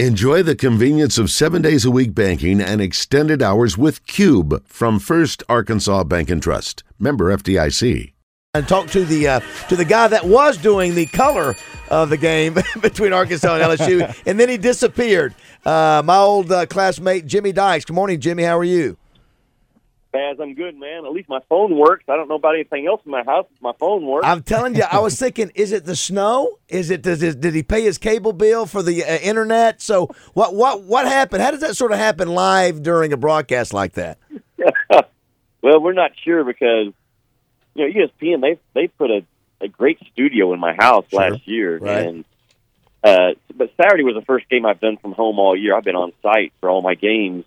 Enjoy the convenience of seven days a week banking and extended hours with Cube from First Arkansas Bank and Trust. Member FDIC. And talk to the uh, to the guy that was doing the color of the game between Arkansas and LSU, and then he disappeared. Uh, my old uh, classmate Jimmy Dykes. Good morning, Jimmy. How are you? Baz, I'm good, man. At least my phone works. I don't know about anything else in my house. My phone works. I'm telling you, I was thinking, is it the snow? Is it does it, did he pay his cable bill for the uh, internet? So what what what happened? How does that sort of happen live during a broadcast like that? well, we're not sure because you know ESPN they they put a, a great studio in my house Sure. last year, Right. and uh, but Saturday was the first game I've done from home all year. I've been on site for all my games.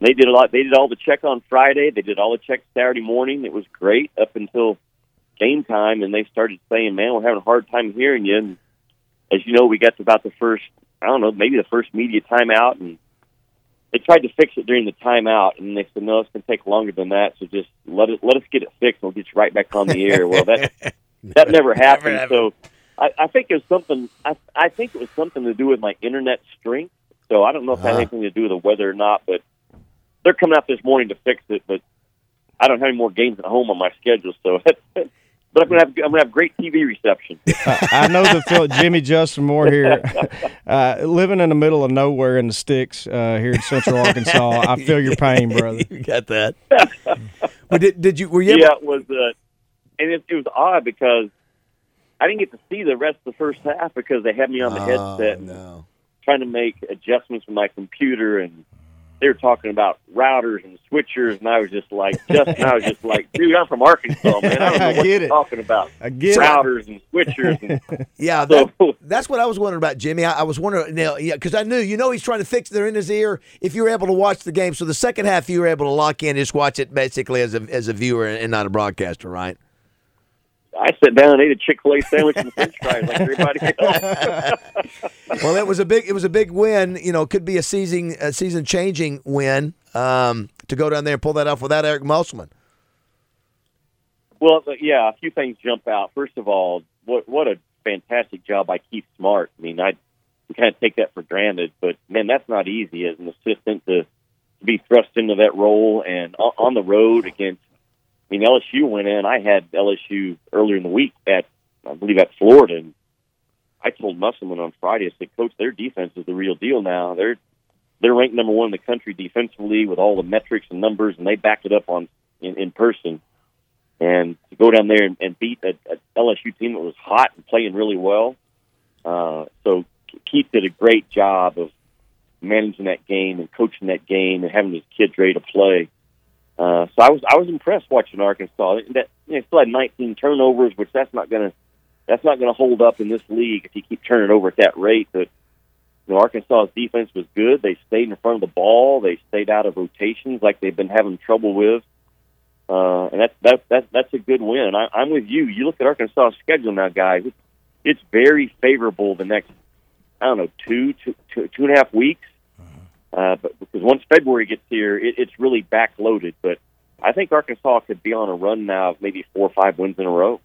They did a lot. They did all the check on Friday. They did all the checks Saturday morning. It was great up until game time, and they started saying, "Man, we're having a hard time hearing you." And as you know, we got to about the first, I don't know, maybe the first media timeout, and they tried to fix it during the timeout, and they said, "No, it's going to take longer than that. So just let it let us get it fixed. and We'll get you right back on the air." Well, that that never happened. happened. So I, I think it was something. I, I think it was something to do with my internet strength. So I don't know if that had Ah. anything to do with the weather or not, but they're coming out this morning to fix it. But I don't have any more games at home on my schedule, so. But I'm gonna have I'm gonna have great TV reception. I, I know the feel. Jimmy Justin Moore here, uh, living in the middle of nowhere in the sticks uh, here in Central Arkansas. I feel your pain, brother. you got that. well, did, did you were you yeah, able, it was, uh, and it, it was odd because I didn't get to see the rest of the first half because they had me on the headset Oh, no. trying to make adjustments with my computer, and they were talking about routers and switchers, and I was just like, just I was just like, dude, I'm from Arkansas, man. I don't know I what get you're it. talking about. I get it. routers and switchers. And, Yeah, that, So- that's what I was wondering about, Jimmy. I, I was wondering, now, yeah, because I knew, you know, he's trying to fix. They're in his ear. If you were able to watch the game, so the second half you were able to lock in, just watch it basically as a as a viewer and not a broadcaster, right? I sat down and ate a Chick Fil A sandwich and French fries like everybody else. well, it was a big it was a big win. You know, could be a season a season changing win um, to go down there and pull that off without Eric Musselman. Well, yeah, a few things jump out. First of all, what what a fantastic job by Keith Smart. I mean, I we kind of take that for granted, but man, that's not easy as an assistant to, to be thrust into that role and on, on the road against. I mean, LSU went in. I had LSU earlier in the week at I believe at Florida, and I told Musselman on Friday, I said, "Coach, their defense is the real deal now. They're they're ranked number one in the country defensively with all the metrics and numbers, and they backed it up on in, in person." and to go down there and, and beat a, LSU team that was hot and playing really well. Uh, so Keith did a great job of managing that game and coaching that game and having his kids ready to play. Uh, so I was I was impressed watching Arkansas. That you know, still had 19 turnovers, which that's not gonna that's not gonna hold up in this league if you keep turning over at that rate. But you know, Arkansas's defense was good. They stayed in front of the ball. They stayed out of rotations like they've been having trouble with. Uh, and that's that's that's that's a good win. And I, I'm with you. You look at Arkansas' schedule now, guys. It's, it's very favorable the next I don't know two two two two and a half weeks. Uh, but because once February gets here, it, it's really backloaded. But I think Arkansas could be on a run now of maybe four or five wins in a row.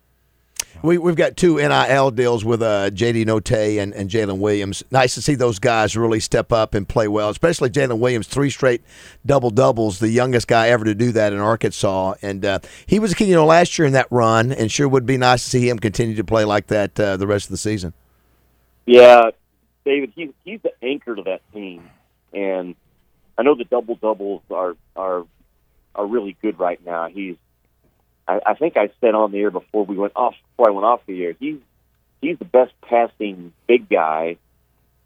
We, we've got two NIL deals with uh, JD Notae and, and Jaylin Williams. Nice to see those guys really step up and play well, especially Jaylin Williams, three straight double doubles, the youngest guy ever to do that in Arkansas. And uh, he was a kid, you know, last year in that run, and sure would be nice to see him continue to play like that uh, the rest of the season. Yeah, David, he's he's the anchor to that team, and I know the double doubles are are are really good right now. He's, I, I think I said on the air before we went off before I went off the air. He's he's the best passing big guy.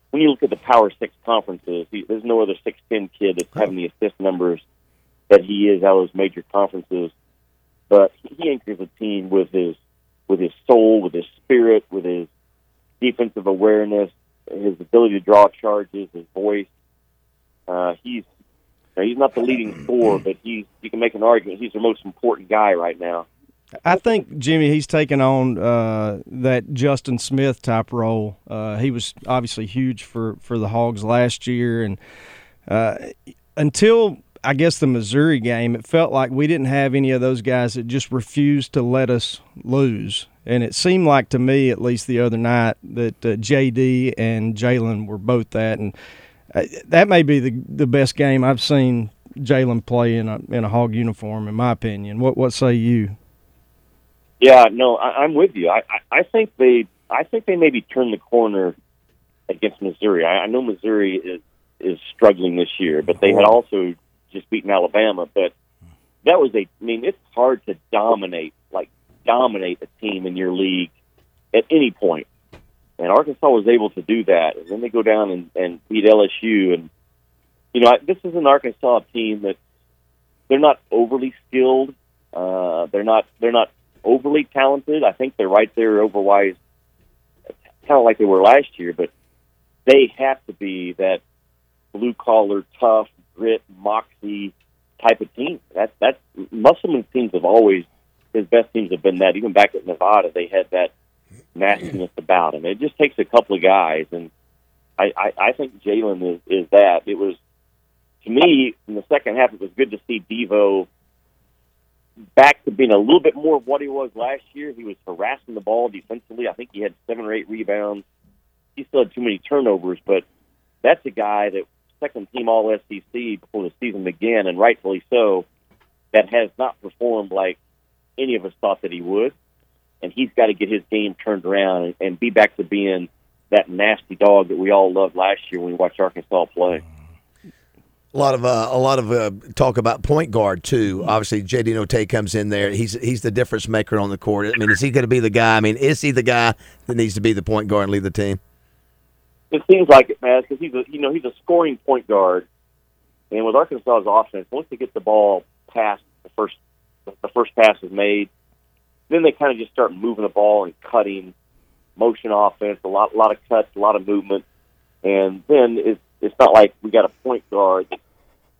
When you look at the Power Six conferences, he, there's no other six ten kid that's having the assist numbers that he is out of those major conferences. But he anchors a team with his with his soul, with his spirit, with his defensive awareness, his ability to draw charges, his voice. Uh, he's he's not the leading scorer, but he's you can make an argument he's the most important guy right now. I think Jimmy, he's taken on uh, that Justin Smith type role. Uh, he was obviously huge for, for the Hogs last year, and uh, until I guess the Missouri game, it felt like we didn't have any of those guys that just refused to let us lose. And it seemed like to me, at least the other night, that uh, JD and Jaylin were both that. And Uh, that may be the the best game I've seen Jaylin play in a in a hog uniform, in my opinion. What what say you? Yeah, no, I, I'm with you. I, I I think they I think they maybe turned the corner against Missouri. I, I know Missouri is is struggling this year, but they had also just beaten Alabama. But that was a I mean, it's hard to dominate like dominate a team in your league at any point. And Arkansas was able to do that, and then they go down and, and beat LSU. And you know, this is an Arkansas team that they're not overly skilled. Uh, they're not they're not overly talented. I think they're right there overwise, kind of like they were last year. But they have to be that blue collar, tough, grit, moxie type of team. That's that's Musselman's teams have always his best teams have been that. Even back at Nevada, they had that nastiness about him. It just takes a couple of guys, and I I, I think Jaylin is is that. It was to me in the second half. It was good to see Devo back to being a little bit more of what he was last year. He was harassing the ball defensively. I think he had seven or eight rebounds. He still had too many turnovers, but that's a guy that second team All SEC before the season began, and rightfully so. That has not performed like any of us thought that he would, and he's got to get his game turned around and, and be back to being that nasty dog that we all loved last year when we watched Arkansas play. A lot of uh, a lot of uh, talk about point guard too. Obviously, JD Notae comes in there. He's he's the difference maker on the court. I mean, is he going to be the guy? I mean, is he the guy that needs to be the point guard and lead the team? It seems like it, man, because he's a you know he's a scoring point guard, and with Arkansas's offense, once they get the ball past the first the first pass is made, then they kind of just start moving the ball and cutting, motion offense, a lot a lot of cuts, a lot of movement, and then it's it's not like we got a point guard that's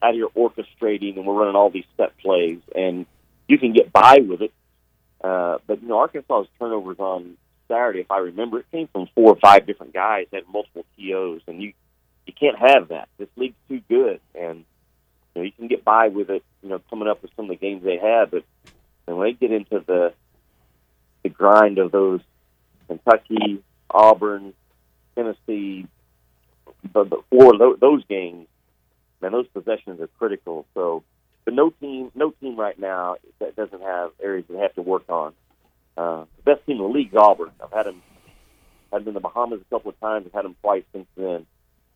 out here orchestrating and we're running all these set plays, and you can get by with it. Uh, but you know, Arkansas's turnovers on Saturday, if I remember, it came from four or five different guys had multiple TOs, and you you can't have that. This league's too good, and you know you can get by with it. You know, coming up with some of the games they had, but and when they get into the the grind of those Kentucky, Auburn, Tennessee, but before those games, man, those possessions are critical. So, but no team, no team right now that doesn't have areas they have to work on. Uh, the best team in the league is Auburn. I've had them, had them in the Bahamas a couple of times. I've had them twice since then.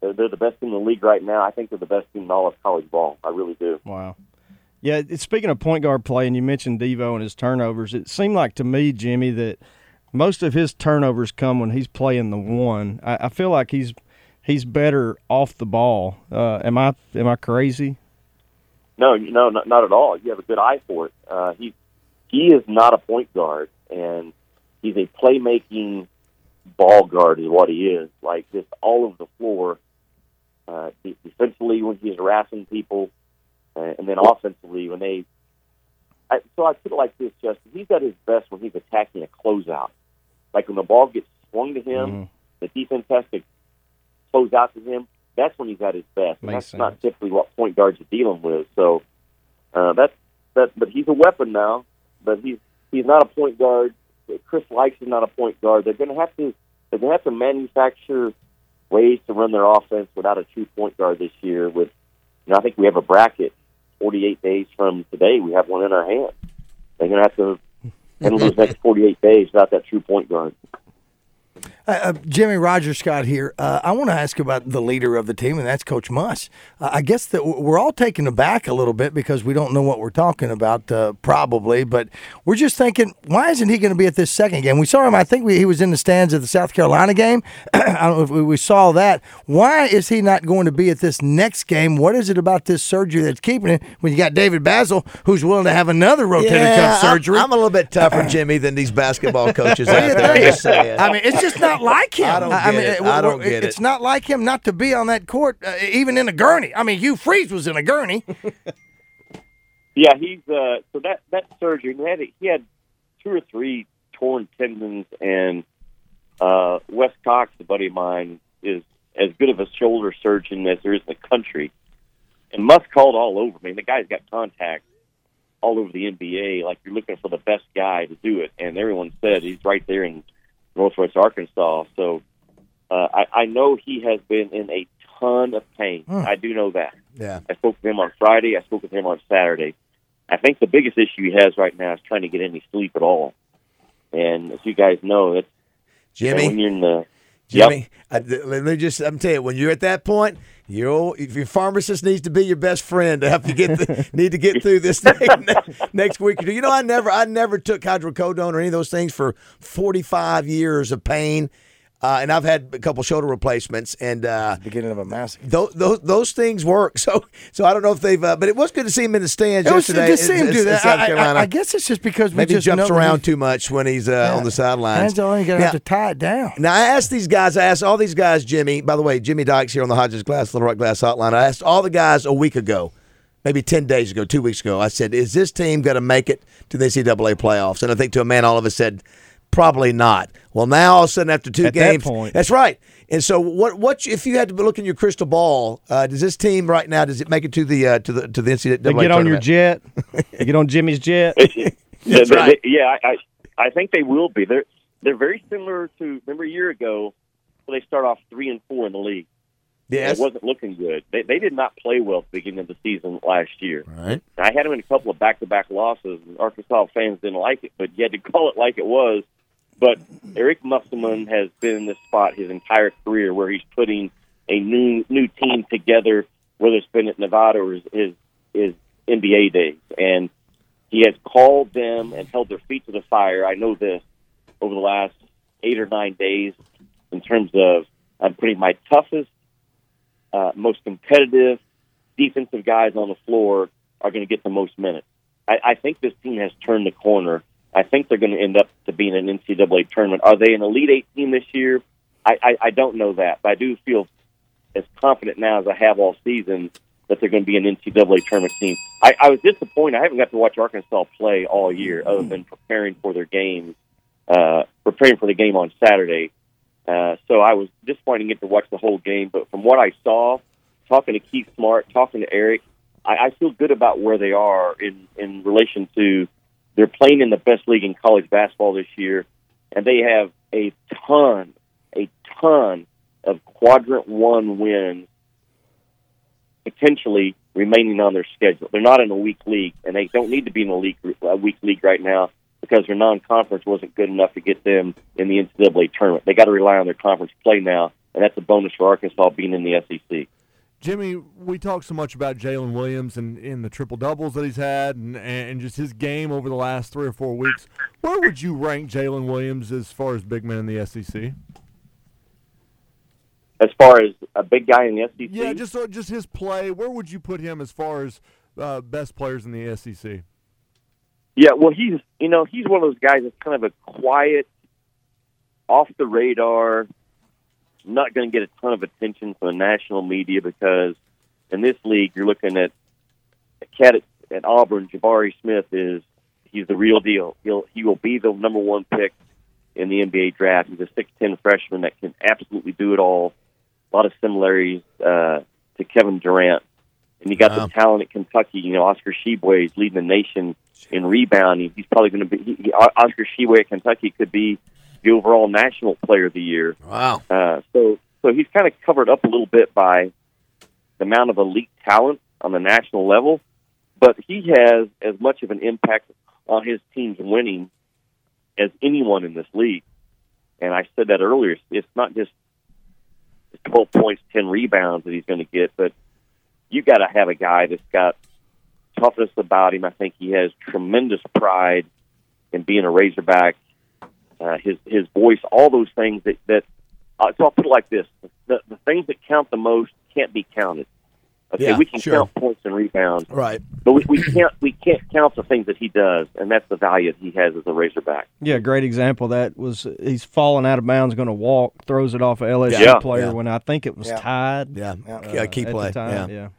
They're, they're the best team in the league right now. I think they're the best team in all of college ball. I really do. Wow. Yeah, speaking of point guard play, and you mentioned Devo and his turnovers, it seemed like to me, Jimmy, that most of his turnovers come when he's playing the one. I, I feel like he's he's better off the ball. Uh, am I am I crazy? No, no, not, at all. You have a good eye for it. Uh, he he is not a point guard, and he's a playmaking ball guard is what he is. Like just all over the floor. Uh, defensively, when he's harassing people, uh, and then offensively when they. I, so I put it like this, Justin. He's at his best when he's attacking a closeout. Like when the ball gets swung to him, mm-hmm. the defense has to close out to him, that's when he's at his best. And that's sense. not typically what point guards are dealing with. So uh, that's that. But he's a weapon now. But he's he's not a point guard. Chris Lykes is not a point guard. They're going to have to they're going to have to manufacture ways to run their offense without a true point guard this year. With you know, I think we have a bracket. Forty-eight days from today, we have one in our hand. They're going to have to handle those next forty-eight days without that true point guard. Uh, uh, Jimmy Roger Scott here. Uh, I want to ask about the leader of the team, and that's Coach Muss. Uh, I guess that we're all taken aback a little bit because we don't know what we're talking about, uh, probably. But we're just thinking, why isn't he going to be at this second game? We saw him. I think we, he was in the stands at the South Carolina game. I don't know if we, we, saw that. Why is he not going to be at this next game? What is it about this surgery that's keeping it? When you got David Bazzel, who's willing to have another rotator yeah, cuff surgery. I'm, I'm, a little bit tougher, Jimmy, than these basketball coaches out there. I mean, it's just not not like him. I don't get I mean, it. I don't get it's not like him not to be on that court, uh, even in a gurney. I mean, Hugh Freeze was in a gurney. yeah, he's uh, so that that surgery. He had he had two or three torn tendons, and uh, Wes Cox, a buddy of mine, is as good of a shoulder surgeon as there is in the country. and Muss called all over. I mean, the guy's got contacts all over the NBA. Like you're looking for the best guy to do it, and everyone said he's right there in Northwest Arkansas. So uh, I, I know he has been in a ton of pain. I do know that. Yeah. I spoke with him on Friday. I spoke with him on Saturday. I think the biggest issue he has right now is trying to get any sleep at all. And as you guys know, it's Jimmy. when you're in the Jimmy, I, let me just I'm telling you, when you're at that point, your your pharmacist needs to be your best friend to help you get the, need to get through this next, next week or two. You know, I never I never took hydrocodone or any of those things for 45 years of pain. Uh, and I've had a couple shoulder replacements, and uh, Beginning of a massacre. those, those those things work. So so I don't know if they've, uh, but it was good to see him in the stands It was yesterday. see him do that. South I, I- I guess it's just because we Maybe he just jumps around too much when he's uh, on the sidelines. That's all you got to have to tie it down. now I asked these guys. I asked all these guys. Jimmy, by the way, Jimmy Dykes here on the Hodges Glass Little Rock Glass Hotline. I asked all the guys a week ago, maybe ten days ago, two weeks ago. I said, "Is this team going to make it to the NCAA playoffs?" And I think to a man, all of us said, "Probably not." Well, now all of a sudden, after two At that games, point. that's right. And so, what? What if you had to look in your crystal ball? Uh, does this team right now? Does it make it to the uh, to the to the NCAA? They get on your jet. you get on Jimmy's jet. yeah, That's they- right. they- yeah, I, I I think they will be. They're they're very similar to remember a year ago. when they start off three and four in the league. Yes. It wasn't looking good. They they did not play well at the beginning of the season last year. Right. I had them in a couple of back to back losses. and Arkansas fans didn't like it, but you had to call it like it was. But Eric Musselman has been in this spot his entire career, where he's putting a new new team together, whether it's been at Nevada or his his, his NBA days, and he has called them and held their feet to the fire. I know this over the last eight or nine days in terms of I'm putting my toughest, uh, most competitive defensive guys on the floor are going to get the most minutes. I, I think this team has turned the corner. I think they're going to end up to being an NCAA tournament. Are they an Elite Eight team this year? I, I, I don't know that, but I do feel as confident now as I have all season that they're going to be an NCAA tournament team. I, I was disappointed. I haven't got to watch Arkansas play all year, other than preparing for their games, uh, preparing for the game on Saturday. Uh, so I was disappointed to get to watch the whole game. But from what I saw, talking to Keith Smart, talking to Eric, I, I feel good about where they are in in relation to they're playing in the best league in college basketball this year, and they have a ton, a ton of quadrant one wins potentially remaining on their schedule. They're not in a weak league, and they don't need to be in a league a weak league right now because their non-conference wasn't good enough to get them in the NCAA tournament. They got to rely on their conference play now, and that's a bonus for Arkansas being in the SEC. Jimmy, we talk so much about Jaylin Williams and in the triple doubles that he's had, and, and just his game over the last three or four weeks. Where would you rank Jaylin Williams as far as big men in the SEC? As far as a big guy in the SEC, Yeah, just uh, just his play. Where would you put him as far as uh, best players in the SEC? Yeah, well, he's you know he's one of those guys that's kind of a quiet, off the radar, not going to get a ton of attention from the national media because in this league you're looking at a cat at, at Auburn, Jabari Smith is he's the real deal. He'll he will be the number one pick in the NBA draft. He's a six ten freshman that can absolutely do it all. A lot of similarities uh, to Kevin Durant. And you got Wow. the talent at Kentucky. You know, Oscar Tshiebwe is leading the nation in rebounding. He's probably going to be he, Oscar Tshiebwe at Kentucky could be the overall national player of the year. Wow. Uh, so so he's kind of covered up a little bit by the amount of elite talent on the national level, but he has as much of an impact on his team's winning as anyone in this league. And I said that earlier. It's not just 12 points, 10 rebounds that he's going to get, but you got to have a guy that's got toughness about him. I think he has tremendous pride in being a Razorback. Uh, his his voice, all those things that that. Uh, so I'll put it like this: the the things that count the most can't be counted. Okay, Yeah, we can sure. count points and rebounds, Right. but we, we can't we can't count the things that he does, and that's the value that he has as a Razorback. Yeah, great example. That was he's falling out of bounds, going to walk, throws it off a LSU Yeah. player Yeah. when I think it was Yeah. tied. Yeah. Yeah. Yeah, key play. time, yeah.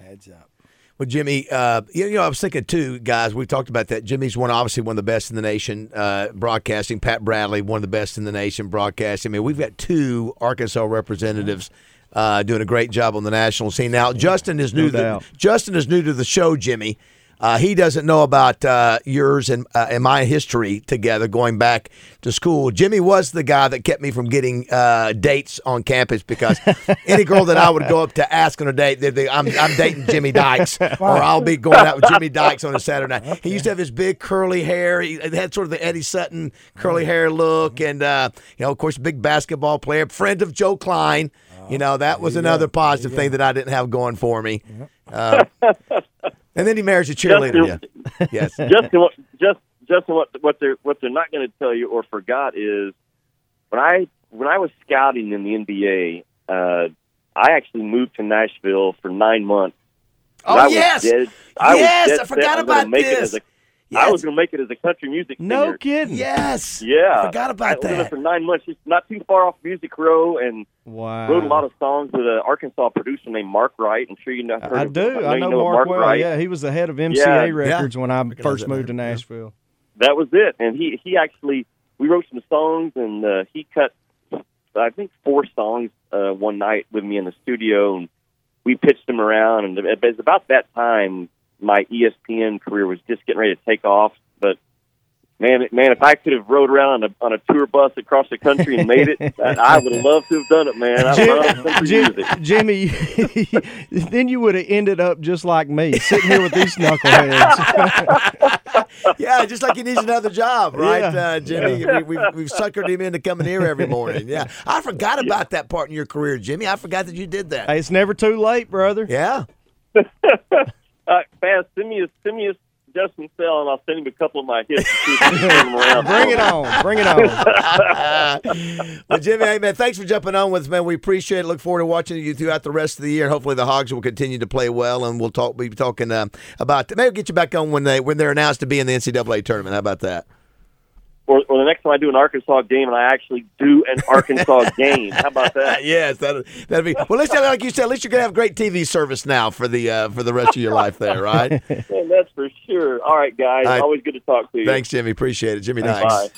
yeah. Heads up. Well, Jimmy, uh, you know, I was thinking too, guys. We've talked about that. Jimmy's one, obviously one of the best in the nation uh, broadcasting. Pat Bradley, one of the best in the nation broadcasting. I mean, we've got two Arkansas representatives uh, doing a great job on the national scene. Now, Justin is new. to the. Justin is new to the show, Jimmy. Uh, he doesn't know about uh, yours and, uh, and my history together going back to school. Jimmy was the guy that kept me from getting uh, dates on campus because any girl that I would go up to ask on a date, they'd be, I'm, I'm dating Jimmy Dykes, or I'll be going out with Jimmy Dykes on a Saturday night. He used to have his big curly hair. He had sort of the Eddie Sutton curly hair look, and uh, you know, of course, big basketball player, friend of Joe Kleine. You know, that was another positive thing that I didn't have going for me. And then he marries a cheerleader. Yeah. Yes. Justin, what, just Justin, what what they're what they're not going to tell you or forgot is when I when I was scouting in the NBA, uh, I actually moved to Nashville for nine months. Oh, I yes. dead- I Yes, I forgot about It this. as a, Yes. I was going to make it as a country music No singer. kidding. Yes. Yeah, I forgot about I lived there that. for nine months, just not too far off Music Row, and Wow. wrote a lot of songs with an Arkansas producer named Mark Wright. I'm sure you know. heard I of- do. I you know, Mark, well. Wright. Yeah, he was the head of MCA Yeah. Records when I Recognize first that moved to name, yeah. Nashville. that was it. And he he actually we wrote some songs and uh, he cut I think four songs uh, one night with me in the studio and we pitched them around and it was about that time my ESPN career was just getting ready to take off. But man, man, if I could have rode around on a, on a tour bus across the country and made it, I, I would have loved to have done it, man. I love country Jim, music. Jimmy, then you would have ended up just like me, sitting here with these knuckleheads. Yeah, just like he needs another job, right, Yeah. uh, Jimmy? We, we've, we've suckered him into coming here every morning. Yeah. I forgot about that part in your career, Jimmy. I forgot that you did that. Hey, it's never too late, brother. Yeah. Uh, Fast, send me a send me a Justin Sell, and I'll send him a couple of my hits. and see if he can turn them around. Bring it on. Bring it on. well, Jimmy, hey, man, thanks for jumping on with us, man. We appreciate it. Look forward to watching you throughout the rest of the year. Hopefully, the Hogs will continue to play well, and we'll talk. We'll be talking uh, about maybe get you back on when they when they're announced to be in the NCAA tournament. How about that? Or, or the next time I do an Arkansas game, and I actually do an Arkansas game. How about that? yes, that that'd be well. At least, like you said, at least you're gonna have great TV service now for the uh, for the rest of your life there, right? Man, that's for sure. All right, guys. All right. Always good to talk to you. Thanks, Jimmy. Appreciate it, Jimmy. Bye. Dykes.